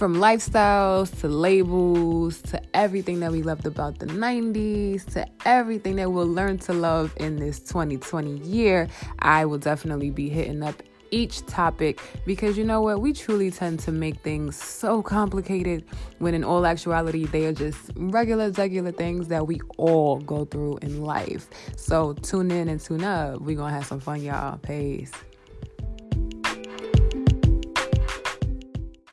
from lifestyles to labels to everything that we loved about the 90s to everything that we'll learn to love in this 2020 year, I will definitely be hitting up each topic because you know what? We truly tend to make things so complicated when in all actuality they are just regular degular things that we all go through in life. So tune in and tune up. We're going to have some fun, y'all. Peace.